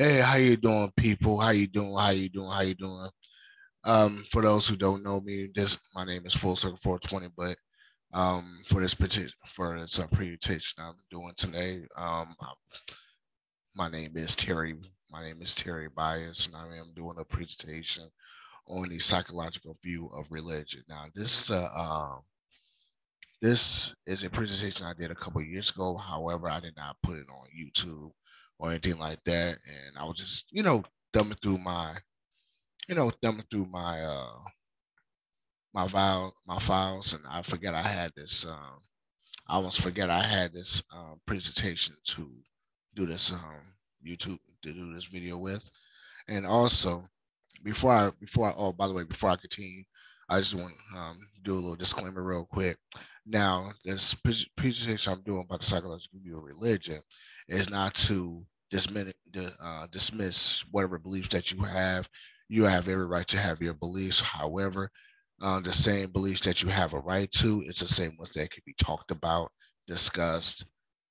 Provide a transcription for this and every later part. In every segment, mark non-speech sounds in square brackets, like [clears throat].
Hey, how you doing, people? How you doing? How you doing? How you doing? Um, for those who don't know me, this my name is Full Circle 420, but um, for this particular for this uh, presentation I'm doing today, um, my name is Terry. My name is Terry Byas, and I am doing a presentation on the psychological view of religion. Now, this uh, um, this is a presentation I did a couple years ago. However, I did not put it on YouTube or anything like that. And I was just, you know, thumbing through my, you know, thumbing through my uh my file my files and I forget I had this um I almost forget I had this um, presentation to do this um YouTube to do this video with. And also before I before I oh by the way, before I continue, I just want to um, do a little disclaimer real quick. Now, this presentation I'm doing about the psychological view of religion is not to dismiss, uh, dismiss whatever beliefs that you have. You have every right to have your beliefs. However, uh, the same beliefs that you have a right to, it's the same ones that can be talked about, discussed,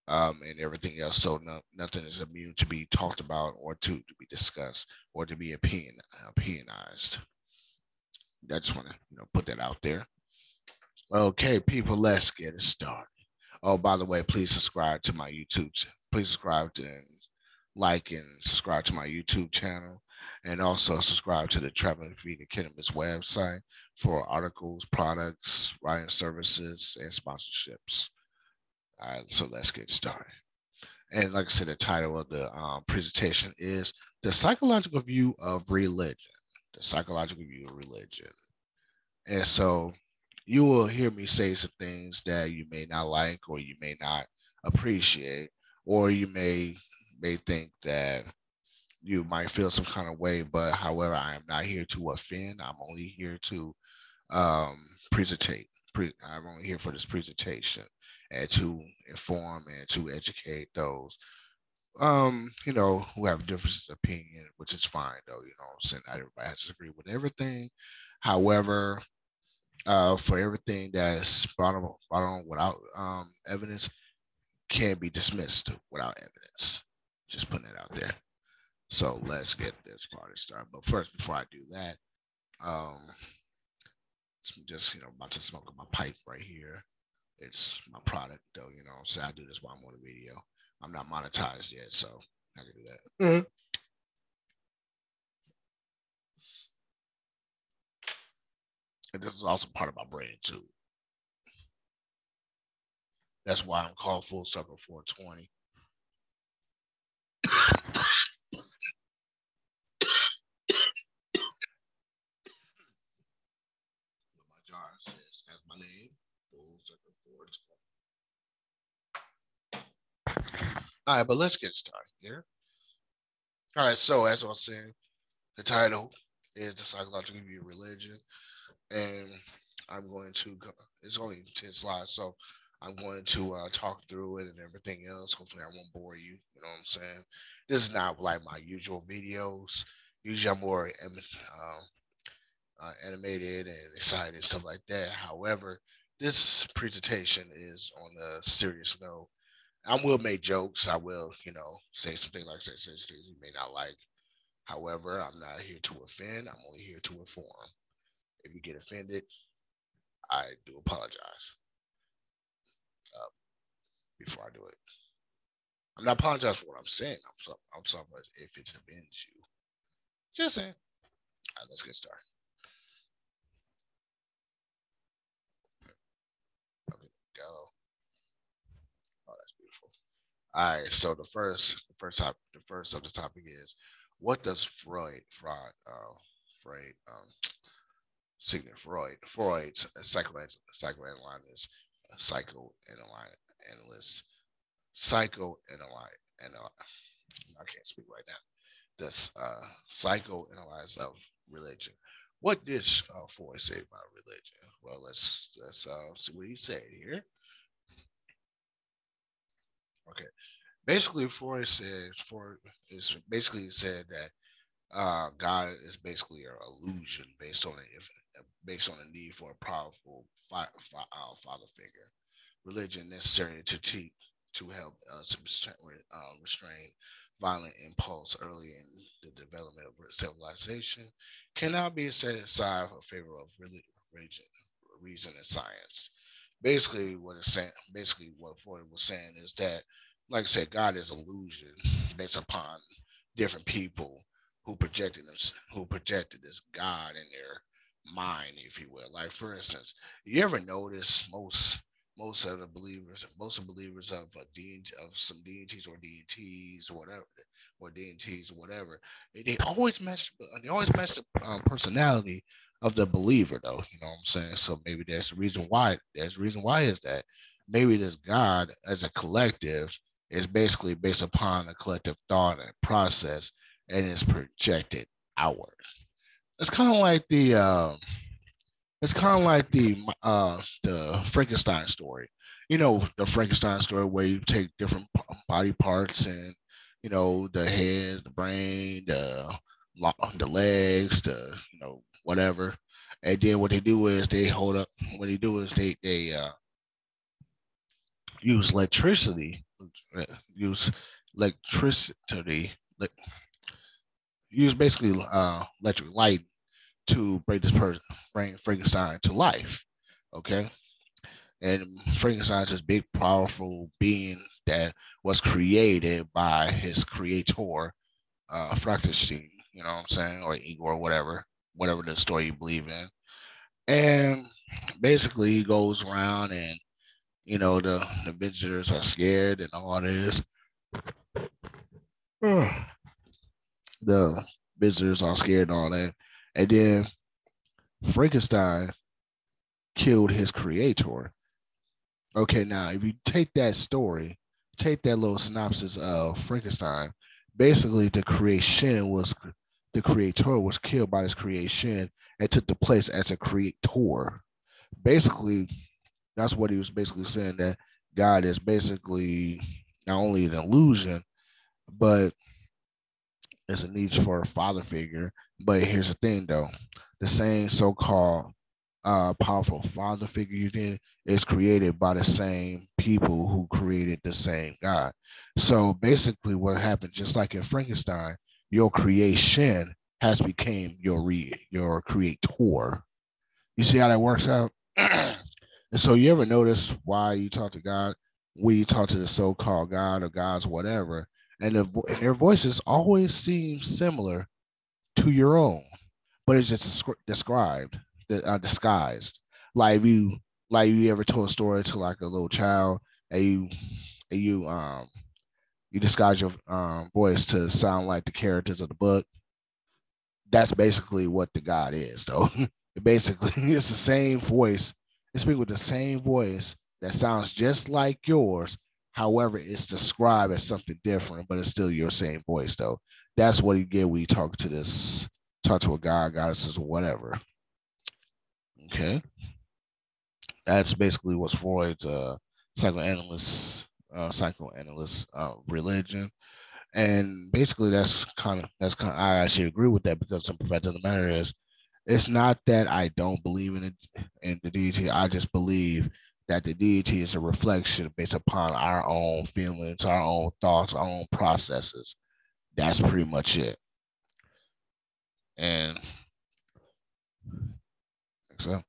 um, and everything else. So no, nothing is immune to be talked about or to, to be discussed or to be opinion, opinionized. I just want to you know put that out there. Okay, people, let's get it started. Oh, by the way, please subscribe to my YouTube. Channel. Please subscribe to like and subscribe to my YouTube channel, and also subscribe to the Traveling Feed Cannabis website for articles, products, writing services, and sponsorships. All right, so let's get started. And like I said, the title of the um, presentation is The Psychological View of Religion. The Psychological View of Religion. And so you will hear me say some things that you may not like or you may not appreciate, or you may may think that you might feel some kind of way, but however, I am not here to offend. I'm only here to um, presentate. Pre- I'm only here for this presentation and to inform and to educate those, um, you know, who have different opinion, which is fine though. You know, I'm saying not everybody has to agree with everything. However, uh, for everything that's brought on, brought on without um, evidence can be dismissed without evidence. Just putting it out there. So let's get this party started. But first, before I do that, um, I'm just you know about to smoke my pipe right here. It's my product, though. You know, so I do this while I'm on the video. I'm not monetized yet, so I can do that. Mm-hmm. This is also part of my brand too. That's why I'm called Full Circle 420. my jar says my name, Full Circle 420. All right, but let's get started here. All right, so as I was saying, the title is The Psychological View of Religion and I'm going to go, it's only 10 slides, so I'm going to uh, talk through it and everything else. Hopefully, I won't bore you. You know what I'm saying? This is not like my usual videos. Usually, I'm more um, uh, animated and excited stuff like that. However, this presentation is on a serious note. I will make jokes. I will, you know, say something like things you may not like. However, I'm not here to offend. I'm only here to inform. If you get offended, I do apologize uh, before I do it. I'm not apologizing for what I'm saying. I'm, so, I'm sorry if it offends you. Just saying. All right, let's get started. Okay, go. Oh, that's beautiful. All right, so the first, the first top, the first of the topic is, what does Freud, Freud, uh, Freud, um, Sigmund Freud, Freud's psychoanalyst, psychoanalyst, psychoanalyst, psychoanalyst, and I can't speak right now. This uh, psychoanalyst of religion. What did uh, Freud say about religion? Well, let's let's uh, see what he said here. Okay, basically, Freud said Freud is basically said that uh, God is basically an illusion based on if based on the need for a powerful fi- fi- uh, father figure. Religion necessary to teach to help uh, uh, restrain violent impulse early in the development of civilization cannot be set aside in favor of religion, reason, and science. Basically, what it's saying, basically what Freud was saying is that, like I said, God is illusion based upon different people who projected them, who projected this God in their mind, if you will. Like for instance, you ever notice most most of the believers, most of the believers of a deity, of some deities or deities or whatever, or deities or whatever, they always match. They always match the um, personality of the believer, though. You know what I'm saying? So maybe that's the reason why. That's the reason why is that maybe this God as a collective is basically based upon a collective thought and process, and is projected outward. It's kind of like the. Uh, it's kind of like the uh the Frankenstein story. You know, the Frankenstein story where you take different body parts and you know the head, the brain, the the legs, the you know whatever, and then what they do is they hold up. What they do is they they uh, use electricity, use electricity, use basically uh, electric light to bring this person, bring Frankenstein to life. Okay. And Frankenstein's this big, powerful being that was created by his creator, uh, Frankenstein, you know what I'm saying, or Igor, whatever, whatever the story you believe in. And basically, he goes around and, you know, the, the visitors are scared and all this. [sighs] the visitors are scared and all that. And then Frankenstein killed his creator. Okay, now if you take that story, take that little synopsis of Frankenstein, basically the creation was the creator was killed by his creation and took the place as a creator. Basically, that's what he was basically saying that God is basically not only an illusion, but it's a need for a father figure. But here's the thing though the same so-called uh, powerful father figure you did is created by the same people who created the same God. So basically, what happened, just like in Frankenstein, your creation has became your re your creator. You see how that works out? [clears throat] and so you ever notice why you talk to God, you talk to the so-called God or gods, whatever, and, the, and their voices always seem similar to your own but it's just described, uh, disguised. Like you, like you ever told a story to like a little child, and you, and you, um, you disguise your um, voice to sound like the characters of the book. That's basically what the God is, though. [laughs] basically, [laughs] it's the same voice. They speak with the same voice that sounds just like yours. However, it's described as something different, but it's still your same voice, though. That's what you get when you talk to this talk to a god, goddesses, or whatever. Okay. That's basically what's Freud's uh, psychoanalyst, uh, psychoanalyst uh, religion. And basically that's kind of that's kind of I actually agree with that because the fact of the matter is it's not that I don't believe in it in the deity. I just believe that the deity is a reflection based upon our own feelings, our own thoughts, our own processes. That's pretty much it and so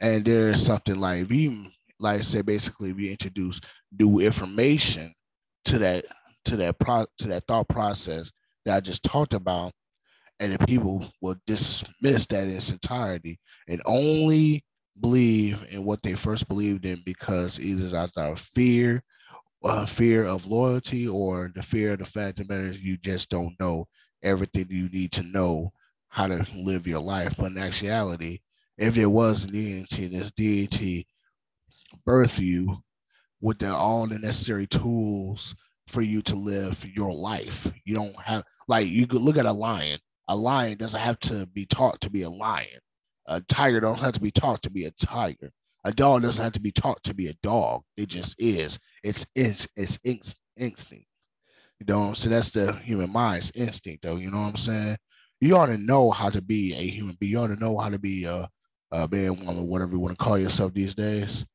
and there's something like if you like I say basically if you introduce new information to that to that pro to that thought process that I just talked about, and the people will dismiss that in its entirety and only believe in what they first believed in because either out of fear, uh, fear of loyalty, or the fear of the fact that you just don't know everything you need to know how to live your life. But in actuality, if there was an deity, this deity birth you with the, all the necessary tools for you to live your life. You don't have like you could look at a lion. A lion doesn't have to be taught to be a lion. A tiger don't have to be taught to be a tiger. A dog doesn't have to be taught to be a dog. It just is. It's it's it's instinct. You know, so that's the human mind's instinct, though. You know what I'm saying? you ought to know how to be a human being. You ought to know how to be a, a man, woman, whatever you want to call yourself these days.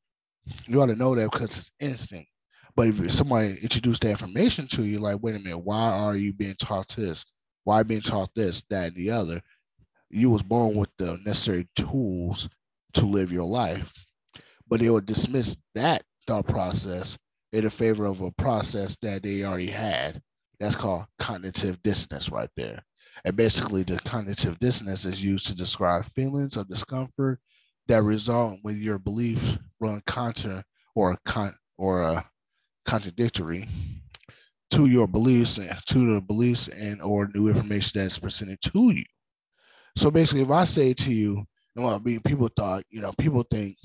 You ought to know that because it's instinct. But if somebody introduced that information to you, like, wait a minute, why are you being taught this? Why being taught this, that, and the other? You was born with the necessary tools to live your life. But they would dismiss that thought process in favor of a process that they already had. That's called cognitive dissonance right there. And basically, the cognitive dissonance is used to describe feelings of discomfort that result when your beliefs run counter or con or uh, contradictory to your beliefs and to the beliefs and or new information that's presented to you. So basically, if I say to you, well, I mean, people thought, you know, people think,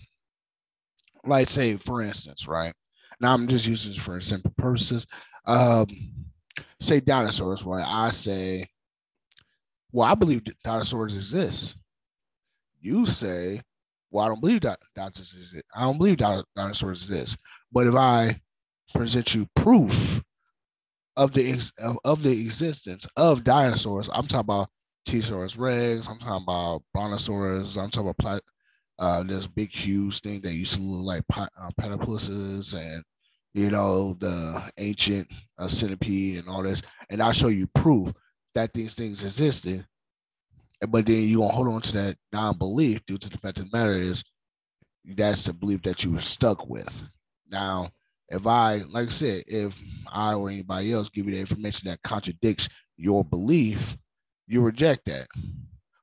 like say, for instance, right? Now I'm just using this for simple purposes. Um, say dinosaurs, right? I say, well, I believe dinosaurs exist. You say, well, I don't believe that dinosaurs exist. I don't believe dinosaurs exist. But if I present you proof of the of, of the existence of dinosaurs, I'm talking about T-Saurus Rex. I'm talking about Brontosaurus. I'm talking about uh, this big, huge thing that used to look like uh, platypuses and you know the ancient uh, centipede and all this. And I'll show you proof that these things existed. But then you're gonna hold on to that non-belief due to the fact of the matter is that's the belief that you were stuck with. Now, if I, like I said, if I or anybody else give you the information that contradicts your belief, you reject that.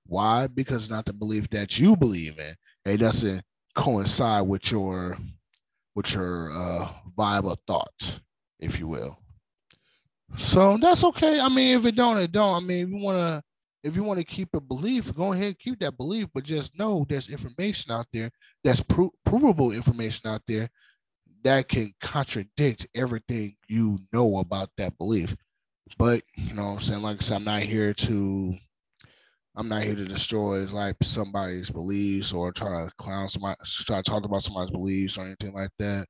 Why? Because it's not the belief that you believe in. It doesn't coincide with your with your uh, vibe of thought, if you will. So that's okay. I mean, if it don't, it don't. I mean, if you wanna if you want to keep a belief, go ahead and keep that belief, but just know there's information out there that's pro- provable information out there that can contradict everything you know about that belief. But you know I'm saying? Like I said, I'm not here to I'm not here to destroy like somebody's beliefs or try to clown somebody try to talk about somebody's beliefs or anything like that.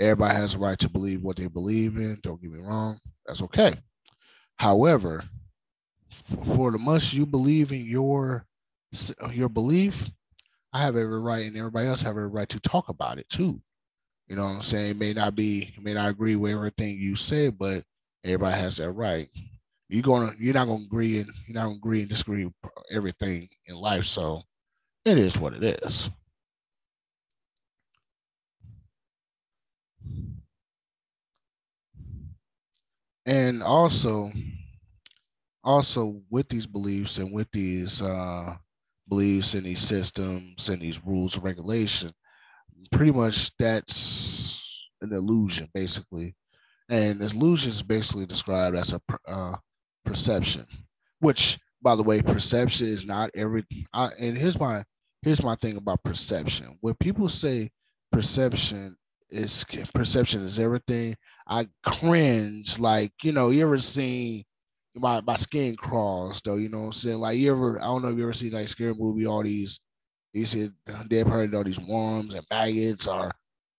Everybody has a right to believe what they believe in. Don't get me wrong. That's okay. However, for the much you believe in your your belief, I have every right and everybody else have every right to talk about it too. You know what I'm saying? It may not be, may not agree with everything you say, but everybody has that right. You're gonna, you're not gonna agree and you're not gonna agree and disagree with everything in life. So it is what it is. And also, also with these beliefs and with these uh, beliefs and these systems and these rules and regulation, pretty much that's an illusion, basically. And illusion is basically described as a uh, perception, which, by the way, perception is not every. I, and here's my here's my thing about perception. When people say perception is perception is everything, I cringe. Like you know, you ever seen my my skin crawls though. You know what I'm saying? Like you ever, I don't know if you ever see like scary movie, all these, you see they've heard all these worms and maggots are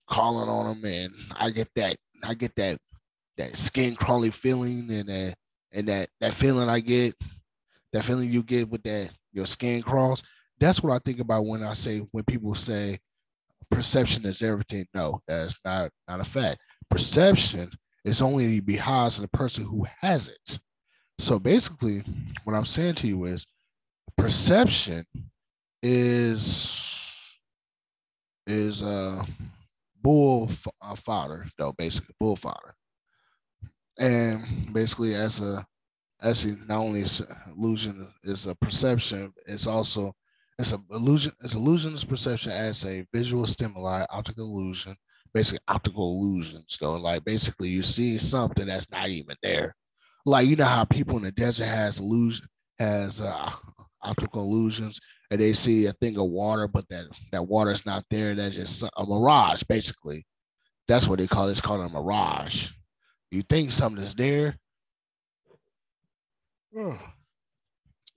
calling on them, and I get that, I get that, that skin crawly feeling, and that, and that that feeling I get, that feeling you get with that your skin crawls. That's what I think about when I say when people say perception is everything. No, that's not not a fact. Perception is only behind the person who has it. So basically, what I'm saying to you is perception is is uh bull f- uh, fodder though basically bull fodder and basically as a as a, not only is illusion is a perception it's also it's a illusion it's illusionist perception as a visual stimuli optical illusion basically optical illusions though like basically you see something that's not even there like you know how people in the desert has illusion has uh, [laughs] optical illusions and they see a thing of water, but that that water is not there. That's just a mirage, basically. That's what they call it. It's called a mirage. You think something is there. Hmm.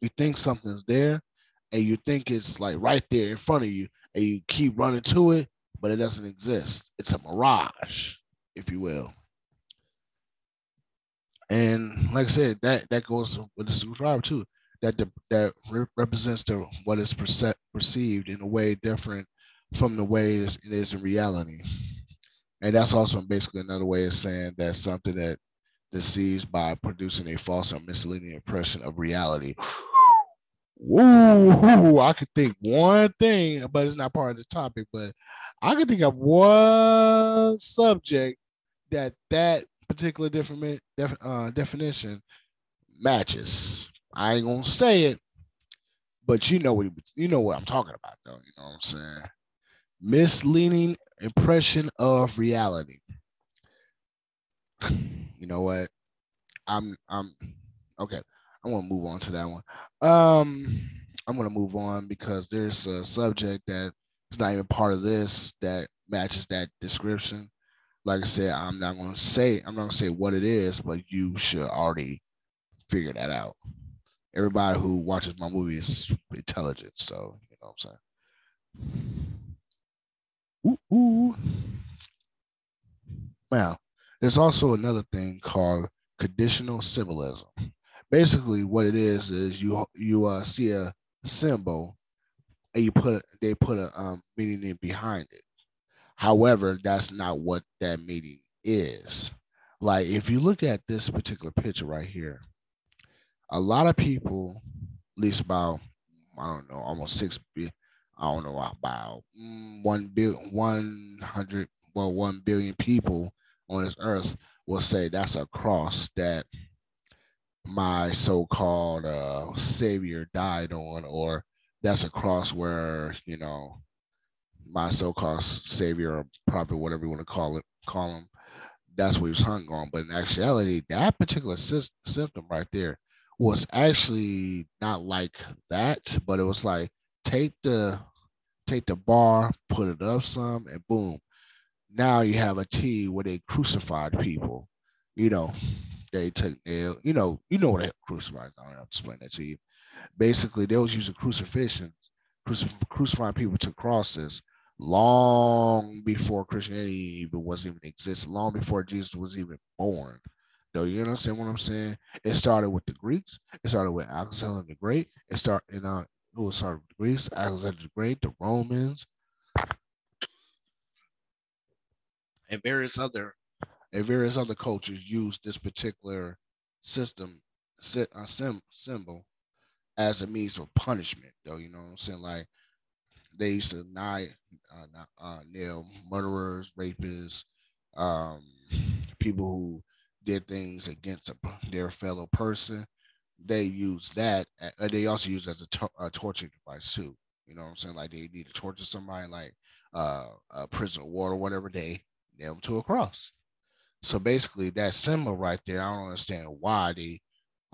You think something's there, and you think it's like right there in front of you, and you keep running to it, but it doesn't exist. It's a mirage, if you will. And like I said, that that goes with the screwdriver too. That the, that re- represents the what is perce- perceived in a way different from the way it is in reality. And that's also basically another way of saying that something that deceives by producing a false or misleading impression of reality. Woo, I could think one thing, but it's not part of the topic. But I could think of one subject that that particular different def, uh, definition matches. I ain't gonna say it, but you know what you know what I'm talking about, though. You know what I'm saying? Misleading impression of reality. You know what? I'm I'm okay. I'm gonna move on to that one. Um, I'm gonna move on because there's a subject that is not even part of this that matches that description. Like I said, I'm not gonna say I'm not gonna say what it is, but you should already figure that out. Everybody who watches my movies is intelligent, so you know what I'm saying. Ooh, ooh. Now, there's also another thing called conditional symbolism. Basically, what it is is you you uh, see a symbol and you put they put a um, meaning in behind it. However, that's not what that meaning is. Like if you look at this particular picture right here, a lot of people, at least about I don't know, almost six. I don't know about mm, one billion, one hundred, well, one billion people on this earth will say that's a cross that my so-called uh, savior died on, or that's a cross where you know my so-called savior or prophet, whatever you want to call it, call him, that's what he was hung on. But in actuality, that particular sy- symptom right there was actually not like that, but it was like take the take the bar, put it up some, and boom, now you have a T where they crucified people. You know, they took nail. You know, you know what they crucified. I don't have to explain that to you. Basically, they was using crucifixion, crucif- crucifying people to crosses long before Christianity even was even exist, long before Jesus was even born. Though you understand what I'm saying? It started with the Greeks. It started with Alexander the Great. It started, you uh, know, with the Greeks, Alexander the Great, the Romans, and various other and various other cultures used this particular system uh, symbol as a means of punishment though you know what i'm saying? Like they used to nail, uh, uh, nail murderers rapists um, people who did things against a, their fellow person they use that uh, they also use as a, a torture device too you know what i'm saying like they need to torture somebody like uh, a prison war or whatever they nail them to a cross. So basically, that symbol right there, I don't understand why they,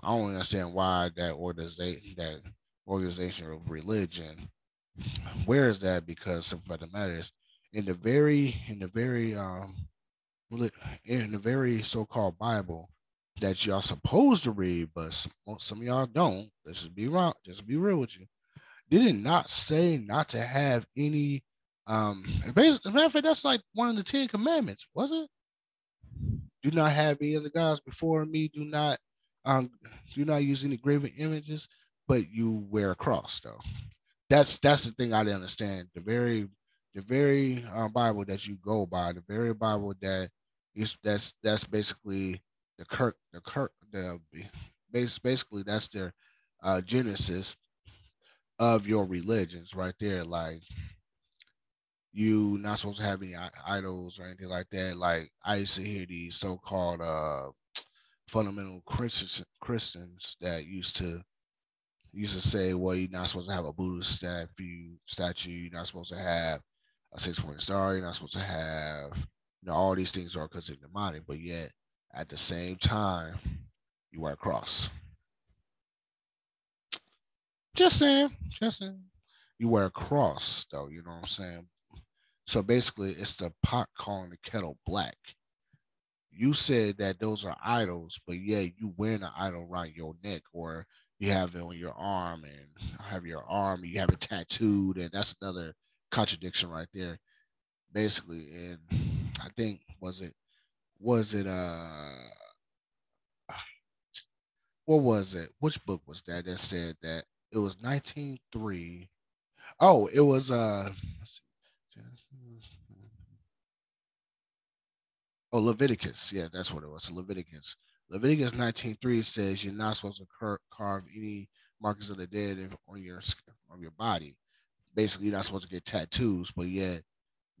I don't understand why that organization, that organization of religion, where is that? Because some of the matters in the very, in the very, um, in the very so-called Bible that y'all supposed to read, but some, some of y'all don't. Let's just be wrong. Just be real with you. Did it not say not to have any um, as a matter of fact, that's like one of the Ten Commandments, was it? Do not have any other gods before me. Do not, um, do not use any graven images, but you wear a cross though. That's that's the thing I didn't understand. The very, the very uh, Bible that you go by, the very Bible that is that's that's basically the Kirk, the Kirk, the basically that's their uh, genesis of your religions right there. Like you not supposed to have any idols or anything like that. Like I used to hear these so-called uh fundamental Christians Christians that used to used to say, well, you're not supposed to have a Buddhist statue, statue, you're not supposed to have a six-pointed star, you're not supposed to have, you know, all these things are considered demonic, but yet at the same time, you wear a cross. Just saying, just saying. You wear a cross, though, you know what I'm saying? So basically, it's the pot calling the kettle black. You said that those are idols, but yeah, you wear an idol around your neck, or you have it on your arm, and have your arm, you have it tattooed, and that's another contradiction right there. Basically, and I think was it was it uh [sighs] what was it? Which book was that that said that it was 1903? Oh, it was uh Oh, Leviticus. Yeah, that's what it was. Leviticus. Leviticus 19:3 says you're not supposed to carve any markers of the dead on your on your body. Basically, you're not supposed to get tattoos, but yet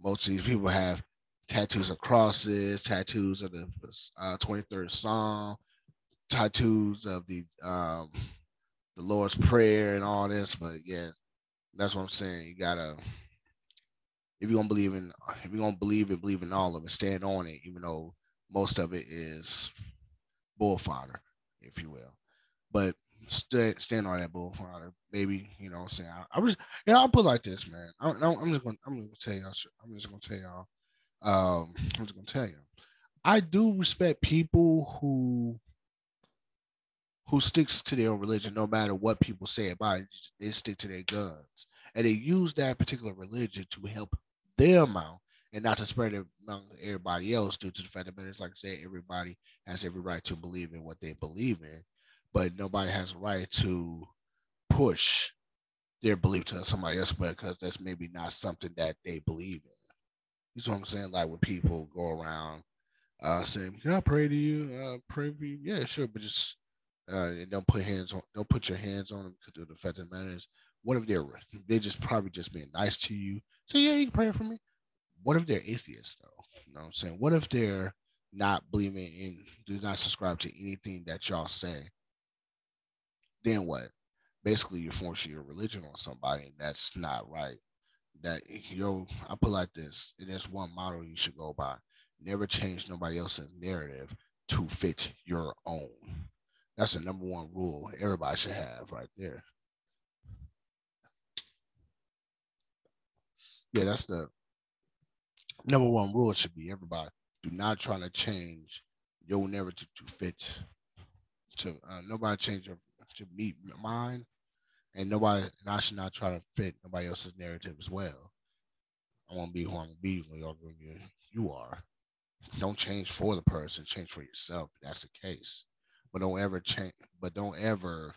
most of these people have tattoos of crosses, tattoos of the uh, 23rd Psalm, tattoos of the um, the Lord's Prayer and all this. But yeah, that's what I'm saying. You gotta if you're gonna believe in if you're gonna believe and believe in all of it, stand on it, even though most of it is bull fodder, if you will. But stand stand on that bull fodder. Maybe you know. What I'm saying I, I was, you know, I'll put like this, man. I, am just gonna I'm gonna tell y'all. I'm just gonna tell y'all. Um, I'm just gonna tell you. I do respect people who who sticks to their own religion no matter what people say about it. They stick to their guns and they use that particular religion to help them out and not to spread it among everybody else due to the fact that it's like I said, everybody has every right to believe in what they believe in, but nobody has a right to push their belief to somebody else because that's maybe not something that they believe in. You know what I'm saying? Like when people go around uh saying, Can I pray to you? Uh pray for you? Yeah, sure, but just uh and don't put hands on don't put your hands on them because the fact of the matter is what if they're they just probably just being nice to you? So yeah, you can pray for me. What if they're atheists though? You know what I'm saying? What if they're not believing in do not subscribe to anything that y'all say? Then what? Basically, you're forcing your religion on somebody, and that's not right. That yo, I put like this: and there's one model you should go by. Never change nobody else's narrative to fit your own. That's the number one rule everybody should have right there. yeah, that's the number one rule. should be everybody do not try to change your narrative to fit to uh, nobody change your to meet mine, and nobody and I should not try to fit nobody else's narrative as well. I want to be who I'm gonna be when you you are. Don't change for the person, change for yourself. That's the case. But don't ever change. But don't ever,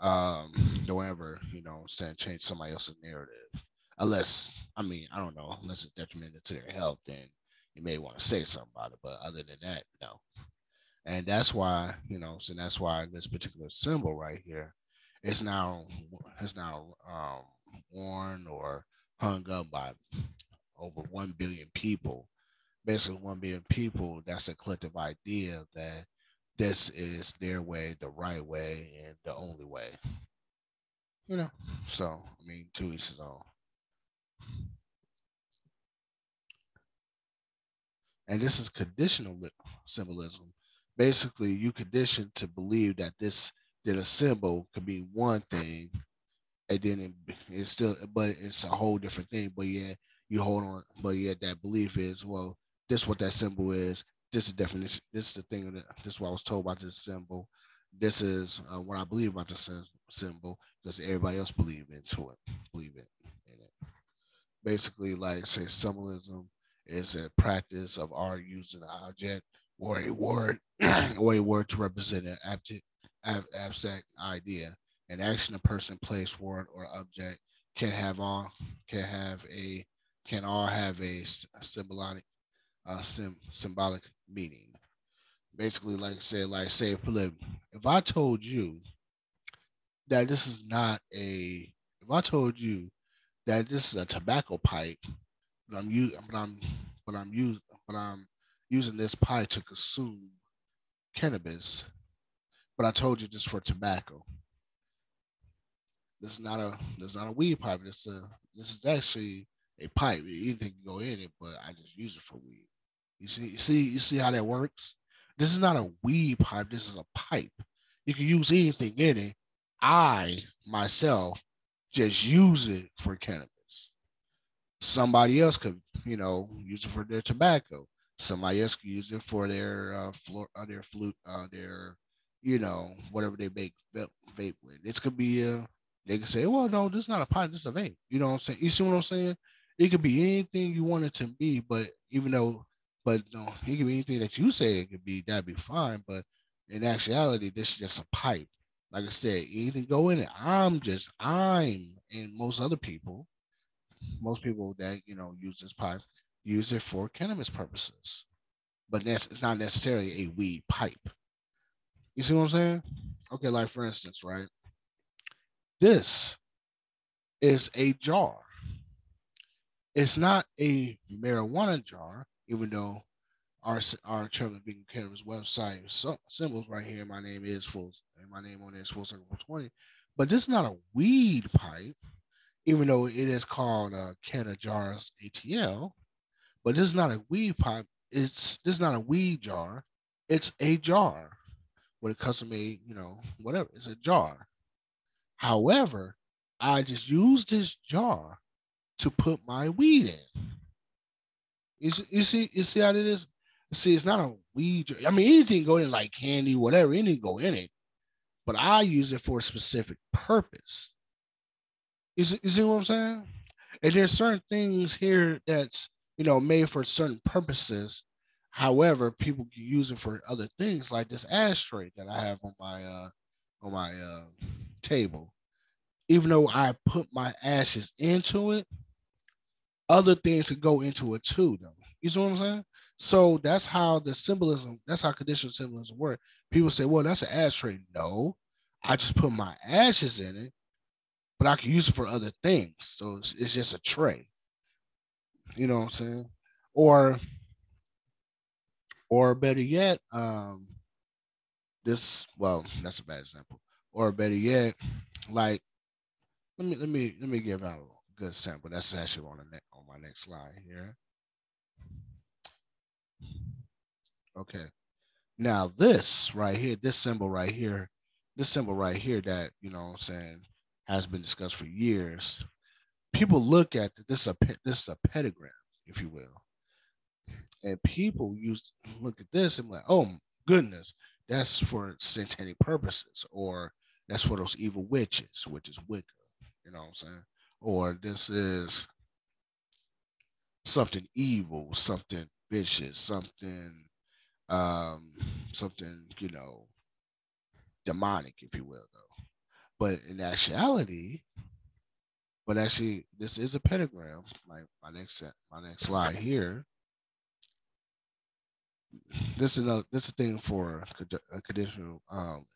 um, don't ever, you know, saying change somebody else's narrative unless I mean I don't know unless it's detrimental to their health, then you may want to say something about it. But other than that, no. And that's why you know, so that's why this particular symbol right here is now is now um, worn or hung up by over one billion people. Basically, one billion people. That's a collective idea that this is their way, the right way, and the only way. You know, so I mean, two each his own. and this is conditional symbolism. Basically, you condition to believe that this that a symbol could be one thing, and then it, it's still, but it's a whole different thing. But yeah, you hold on, but yeah, that belief is well, this is what that symbol is. This is definition. This is the thing that this is what I was told about this symbol. This is uh, what I believe about the symbol because everybody else believe into it, believe it in it. Basically, like say symbolism is a practice of art using an object or a word [clears throat] or a word to represent an abject, ab- abstract idea. An action, a person, place, word, or object can have all can have a can all have a, a symbolic uh, sim, symbolic meaning. Basically, like say, like say, if I told you that this is not a, if I told you that this is a tobacco pipe but I'm using, but I'm, but I'm using, but I'm using this pipe to consume cannabis. But I told you just for tobacco. This is not a, this is not a weed pipe. This a, this is actually a pipe. Anything can go in it, but I just use it for weed. You see, you see, you see how that works. This is not a weed pipe. This is a pipe. You can use anything in it. I myself just use it for cannabis somebody else could, you know, use it for their tobacco. Somebody else could use it for their uh, floor, uh, their flute, uh, their, you know, whatever they make vape, with. This could be a. They could say, well, no, this is not a pipe, this is a vape. You know what I'm saying? You see what I'm saying? It could be anything you want it to be, but even though, but you no, it could be anything that you say it could be. That'd be fine. But in actuality, this is just a pipe. Like I said, anything go in it. I'm just, I'm, and most other people most people that you know use this pipe use it for cannabis purposes. but that's, it's not necessarily a weed pipe. You see what I'm saying? Okay, like for instance, right? This is a jar. It's not a marijuana jar, even though our our Chairman Vegan Cannabis website so, symbols right here. My name is full, and my name on there is Full Circle 420. But this is not a weed pipe, even though it is called uh, Canna Jars ATL. But this is not a weed pipe. It's this is not a weed jar. It's a jar with a custom made, you know, whatever. It's a jar. However, I just use this jar to put my weed in. You see, you see, you see how it is? See, it's not a weed. Jar. I mean, anything go in like candy, whatever, anything go in it. But I use it for a specific purpose. You see, you see what I'm saying? And there's certain things here that's you know made for certain purposes. However, people can use it for other things, like this ashtray that I have on my uh on my uh table even though I put my ashes into it, other things could go into it too, though. You see what I'm saying? So that's how the symbolism, that's how conditional symbolism work. People say, well, that's an ashtray. No, I just put my ashes in it, but I can use it for other things. So it's, it's just a tray. You know what I'm saying? Or or better yet, um, this well, that's a bad example. Or better yet, like let me let me let me give out a good sample. That's actually on the next on my next slide here. Okay. Now this right here, this symbol right here, this symbol right here that you know I'm saying has been discussed for years. People look at this a this is a pentagram, if you will. And people use look at this and like, oh goodness, that's for satanic purposes, or that's for those evil witches, which is Wicca. You know what I'm saying? Or this is something evil, something vicious, something um something, you know, demonic, if you will, though. But in actuality, but actually, this is a pentagram. My my next my next slide here. This is a this is a thing for a conditional um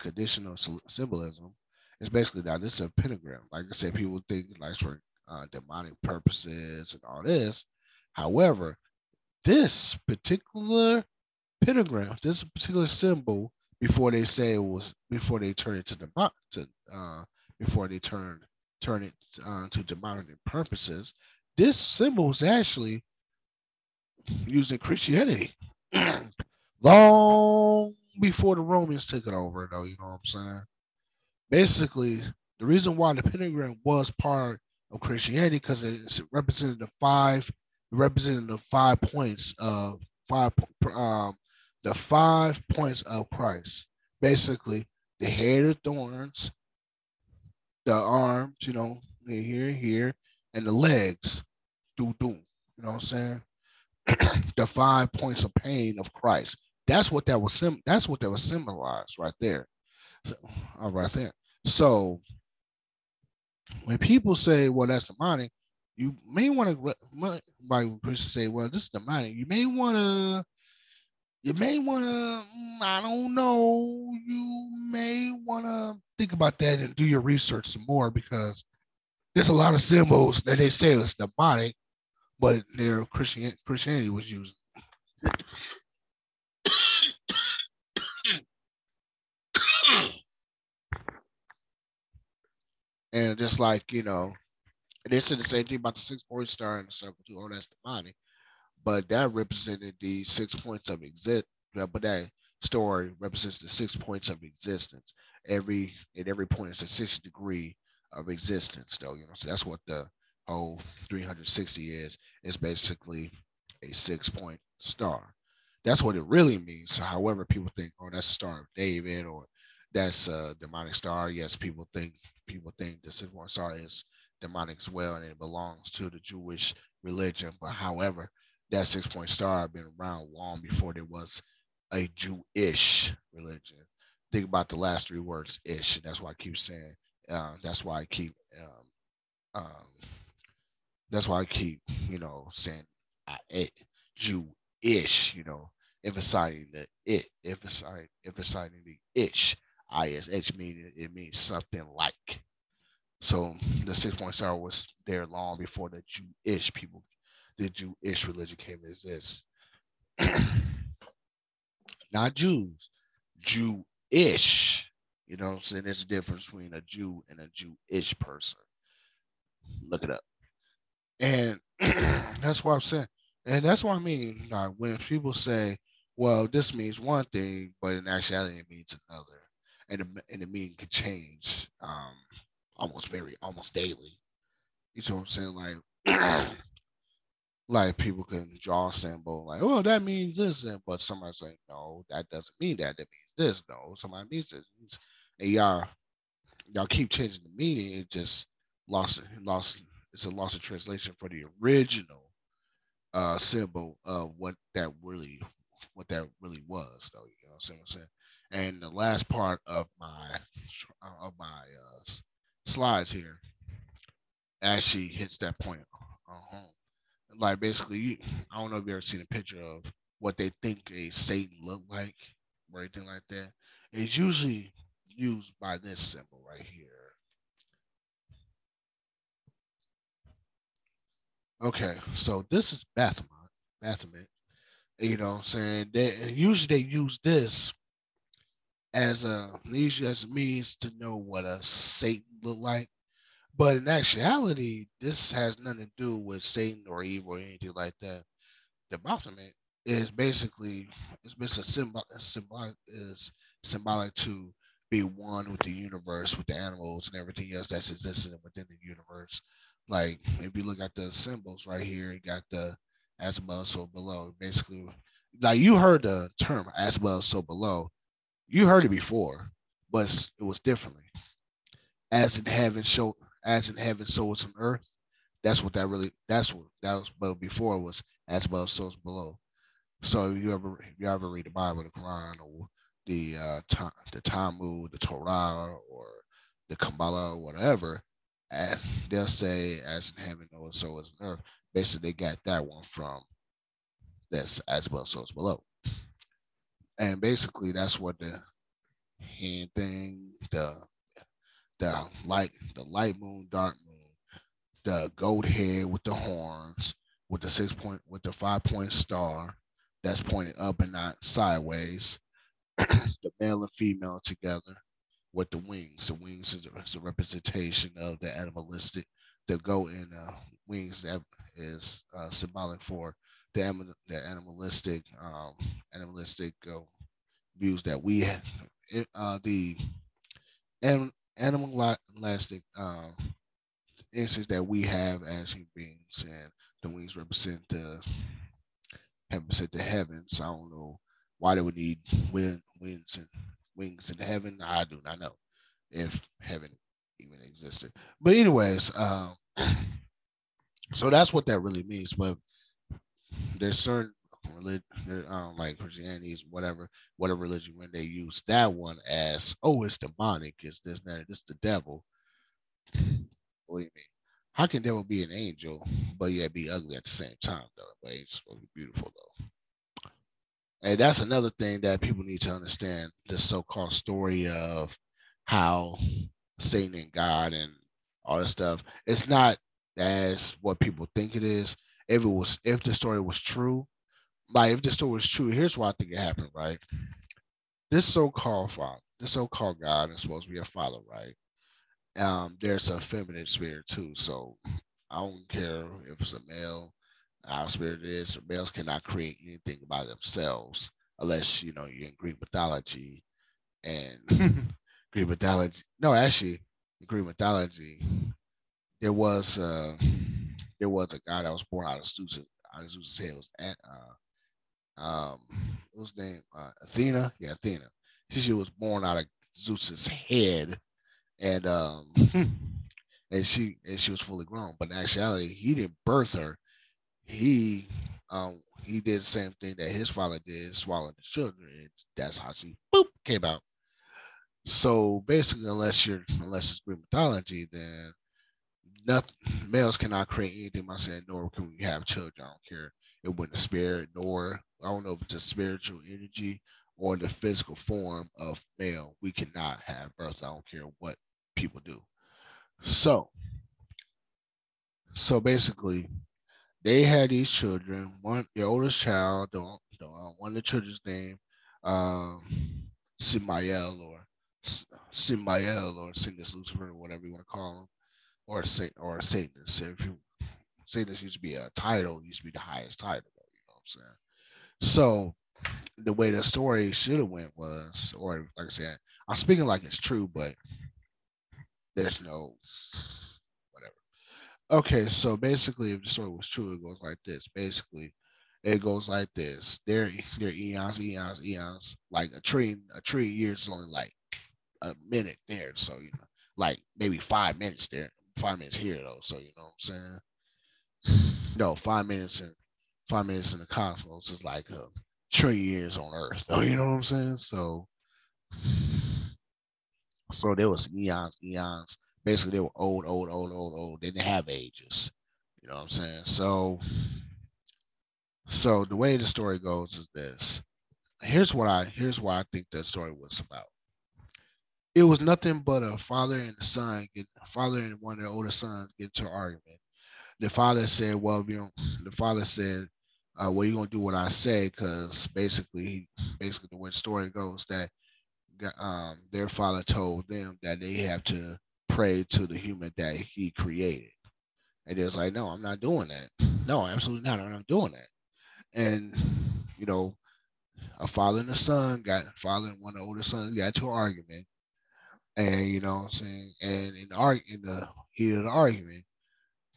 conditional symbolism it's basically that this is a pentagram. Like I said, people think like for uh, demonic purposes and all this. However, this particular pentagram, this particular symbol, before they say it was before they turn it to the to uh, before they turn turn it uh, to demonic purposes, this symbol was actually used in Christianity [clears throat] long before the Romans took it over. Though you know what I'm saying basically the reason why the pentagram was part of Christianity because it represented the five, represented the five points of five, um, the five points of Christ. Basically, the head of thorns, the arms, you know, here, here, and the legs, do do. You know what I'm saying? [clears throat] the five points of pain of Christ. That's what that was. Sim- that's what that was symbolized right there. So, uh, right there. So when people say, well, that's demonic, you may want to, by person say, well, this is demonic. You may want to, you may want to, mm, I don't know, you may want to think about that and do your research some more because there's a lot of symbols that they say is demonic, but their Christian Christianity was using. [coughs] And just like, you know, they said the same thing about the six point star the circle too. Oh, that's demonic. But that represented the six points of exist. But that story represents the six points of existence. Every at every point is a six degree of existence, though. You know, so that's what the whole 360 is. It's basically a six point star. That's what it really means. So, however, people think, oh, that's a star of David or that's a demonic star. Yes, people think people think the six point star is demonic as well, and it belongs to the Jewish religion. But however, that six point star had been around long before there was a Jewish religion. Think about the last three words ish. And that's why I keep saying. Uh, that's why I keep. Um, um, that's why I keep, you know, saying I, it, Jewish. ish, you know, emphasizing the it, emphasizing emphasizing the ish. ISH meaning it means something like. So the six point star was there long before the Jewish people, the Jewish religion came to exist. [clears throat] Not Jews, Jewish. You know I'm saying? There's a difference between a Jew and a Jewish person. Look it up. And [clears throat] that's what I'm saying. And that's what I mean. Like when people say, well, this means one thing, but in actuality, it means another. And the, and the meaning could change. Um, almost very almost daily. You see what I'm saying? Like [clears throat] like people can draw a symbol like, oh, that means this, but somebody's like, no, that doesn't mean that. That means this. No, somebody means this. And y'all y'all keep changing the meaning. It just lost lost it's a loss of translation for the original uh symbol of what that really what that really was though you know what i'm saying and the last part of my of my uh slides here actually hits that point uh-huh. Like basically, I don't know if you ever seen a picture of what they think a Satan looked like or anything like that. It's usually used by this symbol right here. Okay, so this is Baphomet. Baphomet. You know what I'm saying? that usually they use this as a usually as a means to know what a Satan look like. But in actuality, this has nothing to do with Satan or evil or anything like that. The Baphomet is basically it's basically symbol, symbolic is symbolic to be one with the universe, with the animals and everything else that's existing within the universe. Like if you look at the symbols right here, you got the as above, so below. Basically, like you heard the term as above, so below. You heard it before, but it was differently. As in heaven, so as in heaven, so it's on earth. That's what that really. That's what that was. But before was as above, so it's below. So if you ever if you ever read the Bible, the Quran, or the uh, the Talmud, the Torah, or the Kabbalah, or whatever, and they'll say as in heaven, or so is on earth. Basically, they got that one from this as above, so it's below. And basically, that's what the hand thing, the the light, the light moon, dark moon, the goat head with the horns, with the six point, with the five point star that's pointed up and not sideways. [clears throat] the male and female together with the wings. The wings is a, is a representation of the animalistic. The goat and uh, wings that is uh, symbolic for the, the animalistic um, animalistic uh, views that we have. Uh, the and animalistic um, instincts that we have as human beings, and the wings represent the represent the heavens. I don't know why they would need wind, winds and wings in heaven. I do not know if heaven even existed. But anyways, um, [clears throat] so that's what that really means. But there's certain religion, um, like Christianity, whatever, whatever religion, when they use that one as, oh, it's demonic, it's this, that, it's the devil. Believe me, how can devil be an angel, but yet be ugly at the same time, though? But angel's supposed to be beautiful, though. And that's another thing that people need to understand the so-called story of how Satan and God and all this stuff. It's not as what people think it is. If it was, if the story was true, like if the story is true, here's why I think it happened, right? This so-called father, this so-called God is supposed to be a father, right? Um, there's a feminine spirit too. So I don't care if it's a male, our spirit is, males cannot create anything by themselves unless you know you're in Greek mythology and [laughs] Greek mythology. No, actually, in Greek mythology, there was uh there was a guy that was born out of Zeus. Out of Zeus' head was at uh um, what was name? Uh, Athena. Yeah, Athena. She, she was born out of Zeus's head, and um, [laughs] and she and she was fully grown. But in actuality, he didn't birth her. He um he did the same thing that his father did, swallowed the children, and that's how she boop came out. So basically, unless you're unless it's Greek mythology, then nothing males cannot create anything by saying nor can we have children. I don't care it went the spirit, nor I don't know if it's a spiritual energy or the physical form of male. We cannot have birth. I don't care what people do. So, so basically, they had these children. One, their oldest child, don't, don't uh, one of the children's name, um, Simael or Simael or Satanist Lucifer or whatever you want to call him, or Saint or Satanist. If you Satanist used to be a title, used to be the highest title. You know what I'm saying? So the way the story should have went was, or like I said, I'm speaking like it's true, but there's no. Okay, so basically, if the story was true, it goes like this. Basically, it goes like this. There, there eons, eons, eons. Like a trillion, a trillion years is only like a minute there. So you know, like maybe five minutes there, five minutes here though. So you know what I'm saying? [sighs] No, five minutes in five minutes in the cosmos is like a trillion years on Earth. You know what I'm saying? So, [sighs] so there was eons, eons. Basically, they were old, old, old, old, old. They didn't have ages. You know what I'm saying? So, so the way the story goes is this. Here's what I here's why I think that story was about. It was nothing but a father and a son get father and one of their older sons get into an argument. The father said, "Well, you know," the father said, uh, "Well, you're gonna do what I say," because basically, basically the way the story goes that um, their father told them that they have to pray to the human that he created, and it was like, "No, I'm not doing that. No, absolutely not. I'm not doing that." And you know, a father and a son got father and one of the older sons got to an argument, and you know what I'm saying, and in the in the heat of the argument,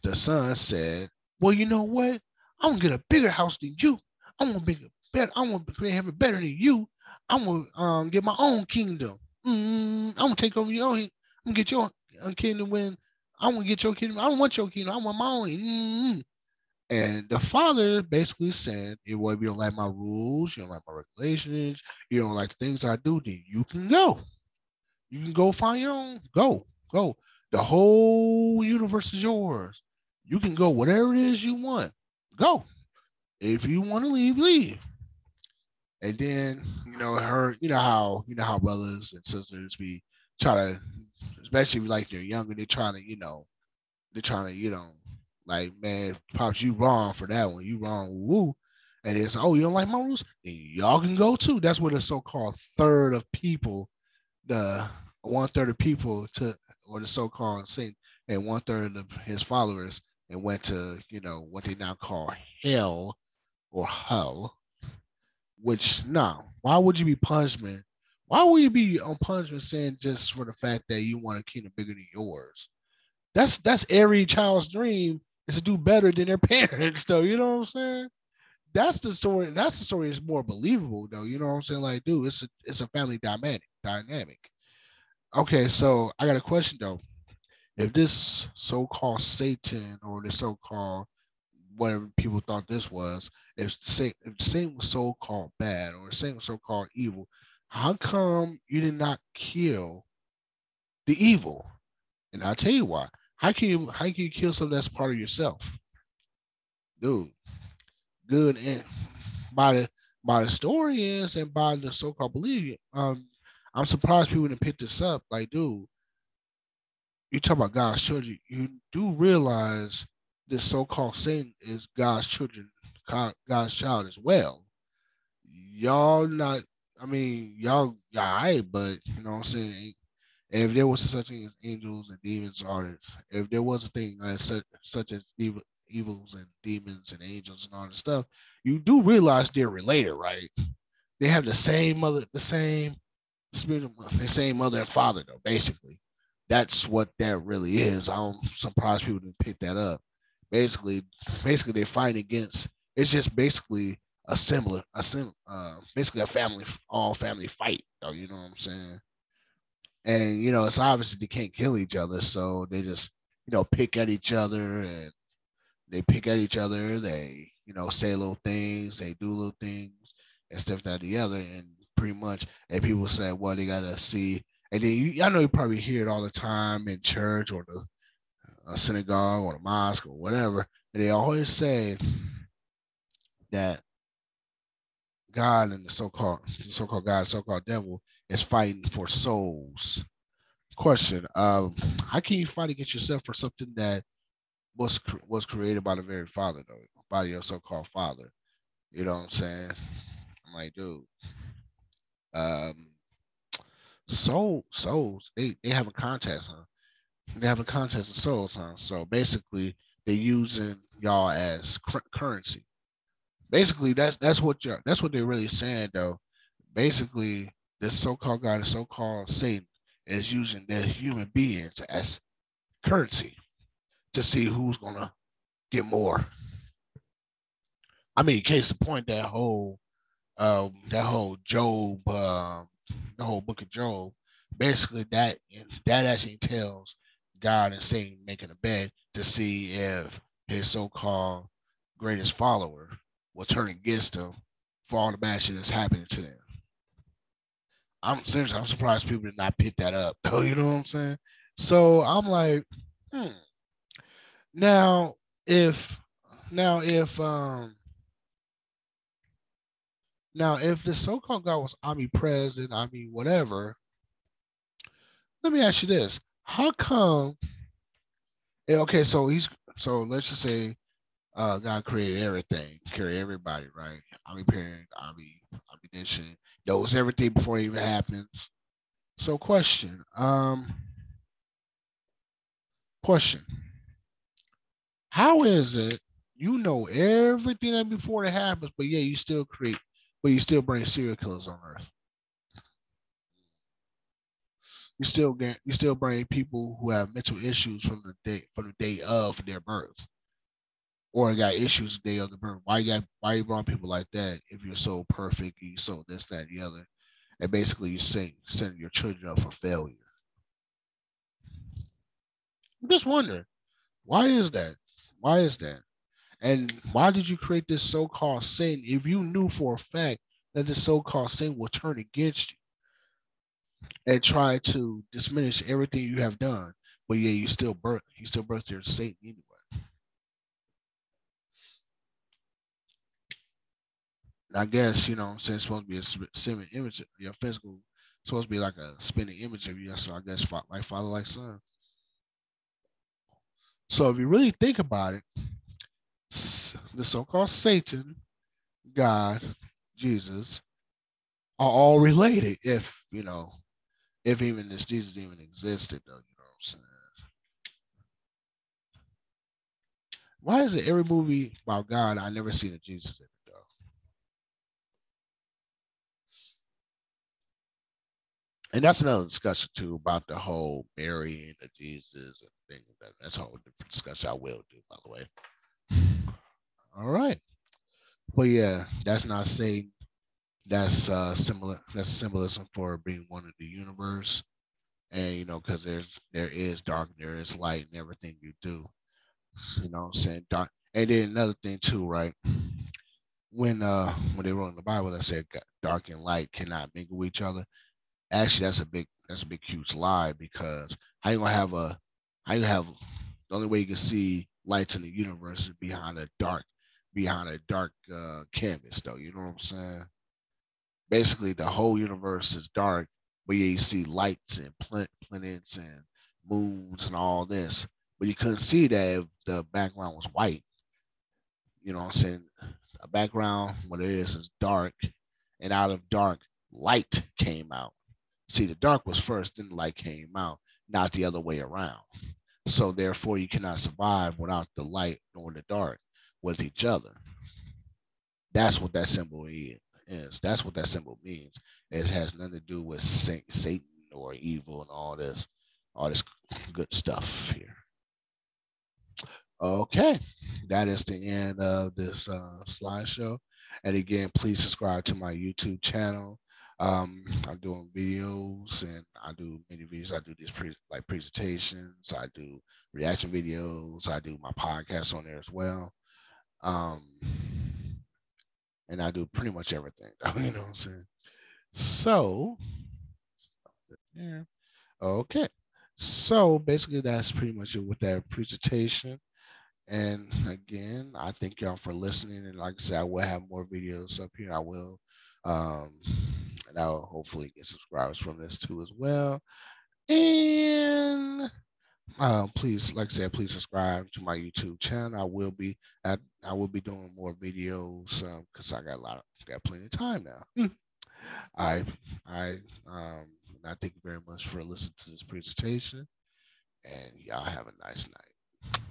the son said, "Well, you know what? I'm gonna get a bigger house than you. I'm gonna be better. I'm gonna have it better than you. I'm gonna um, get my own kingdom. Mm, I'm gonna take over your own. I'm gonna get your kingdom when I want to get your kingdom. I don't want your kingdom. I want my own. Mm. And the father basically said, if you don't like my rules, you don't like my regulations, you don't like the things I do, then you can go. You can go find your own. Go, go. The whole universe is yours. You can go whatever it is you want. Go. If you want to leave, leave. And then, you know, her, you know how, you know how brothers and sisters be try to, especially like they're younger, they're trying to, you know, they're trying to, you know, like, man, pops, you wrong for that one. You wrong, woo. And it's oh, you don't like my rules? Then y'all can go too. That's where the so-called third of people, the one third of people to or the so-called saint and one third of his followers and went to you know what they now call hell or hell which no why would you be punishment why would you be on punishment saying just for the fact that you want a kingdom bigger than yours? That's that's every child's dream is to do better than their [laughs] parents though. You know what i'm saying? That's the story that's the story is more believable though. You know what i'm saying? Like dude it's a it's a family dynamic dynamic. Okay so i got a question though. If this so-called Satan or the so-called whatever people thought this was, if Satan, if Satan was so-called bad or Satan was so-called evil, how come you did not kill the evil? And I'll tell you why. How can you how can you kill something that's part of yourself? Dude, good and by the by the story and by the so-called belief, um, I'm surprised people didn't pick this up. Like, dude, you talk about God's children, you do realize this so-called Satan is God's children, God's child as well. Y'all not, I mean, y'all, y'all right, but you know what I'm saying? If there was such thing as angels and demons, or if there was a thing as such, such as evil, evils and demons and angels and all this stuff, you do realize they're related, right? They have the same mother, the same spirit, the same mother and father, though, basically that's what that really is. I'm surprised people didn't pick that up. Basically, basically they're fighting against. It's just basically a similar, a sim, uh, basically a family, all family fight. Though you know what I'm saying? And you know, it's obviously they can't kill each other, so they just you know pick at each other and they pick at each other. They you know say little things, they do little things and stuff that the other, and pretty much. And people say, well, they gotta see and then you, I know you probably hear it all the time in church or the a synagogue or a mosque or whatever. And they always say, that God and the so-called so-called God, so-called devil is fighting for souls. Question: um, How can you fight against yourself for something that was was created by the very Father, though, by your so-called Father? You know what I'm saying? I'm like, dude. Um, soul souls they they have a contest, huh? They have a contest of souls, huh? So basically, they're using y'all as currency basically that's that's what you're that's what they're really saying though. Basically, this so-called God, so-called Satan, is using their human beings as currency to see who's gonna get more. I mean, case in point, that whole um, that whole Job, uh, the whole book of Job, basically that that actually tells God and Satan making a bet to see if his so-called greatest follower will turn against them for all the bad shit that's happening to them. I'm seriously, I'm surprised people did not pick that up. Though, you know what I'm saying? So I'm like, hmm. Now, if now if um now if the so-called God was omnipresent, I mean whatever, let me ask you this. How come okay, so he's so let's just say uh, God created everything, created everybody, right? Omniparent, omni, omniscient, knows everything before it even happens. So, question, um, question, how is it you know everything that before it happens, but yeah, you still create, but you still bring serial killers on Earth? You still get, you still bring people who have mental issues from the day from the day of their birth or got issues day of the birth. Why you got why you brought people like that if you're so perfect, you so this, that, and the other. And basically you send send your children up for failure. I'm just wondering, why is that? Why is that? And why did you create this so-called sin if you knew for a fact that this so-called sin will turn against you and try to diminish everything you have done, but yeah, you still birth you still birth your Satan anyway. I guess, you know I'm it's supposed to be a spinning image, your physical, supposed to be like a spinning image of you. So I guess like father, like son. So if you really think about it, the so-called Satan, God, Jesus, are all related. If you know, if even this Jesus even existed, though, you know what I'm saying. Why is it every movie about God I never seen a Jesus in? And that's another discussion too about the whole marrying of Jesus and things. That, that's a whole different discussion I will do, by the way. [sighs] All right, but yeah, that's not saying that's uh similar. That's symbolism for being one of the universe, and you know, because there's there is dark, there is light, and everything you do. You know, I'm saying dark. And then another thing too, right? When uh when they wrote in the Bible that said dark and light cannot mingle with each other, actually that's a big that's a big huge lie because how you gonna have a how you have the only way you can see lights in the universe is behind a dark behind a dark uh, canvas though. You know what i'm saying? Basically the whole universe is dark but yeah you see lights and planets and moons and all this. But you couldn't see that if the background was white. You know what i'm saying? A background what it is is dark. And out of dark light came out See, the dark was first, then the light came out, not the other way around. So therefore, you cannot survive without the light nor the dark with each other. That's what that symbol is. That's what that symbol means. It has nothing to do with Satan or evil and all this, all this good stuff here. Okay, that is the end of this uh, slideshow. And again, please subscribe to my YouTube channel. Um, [laughs] I'm doing videos and I do many videos. I do these pre- like presentations. I do reaction videos. I do my podcast on there as well. Um, and I do pretty much everything. [laughs] You know what I'm saying? So, yeah. Okay. So basically, that's pretty much it with that presentation. And again, I thank y'all for listening. And like I said, I will have more videos up here. I will. Um, and I'll hopefully get subscribers from this too as well. And uh, please, like I said, please subscribe to my YouTube channel. I will be at I will be doing more videos because um, I got a lot of got plenty of time now. I I um I thank you very much for listening to this presentation, and y'all have a nice night.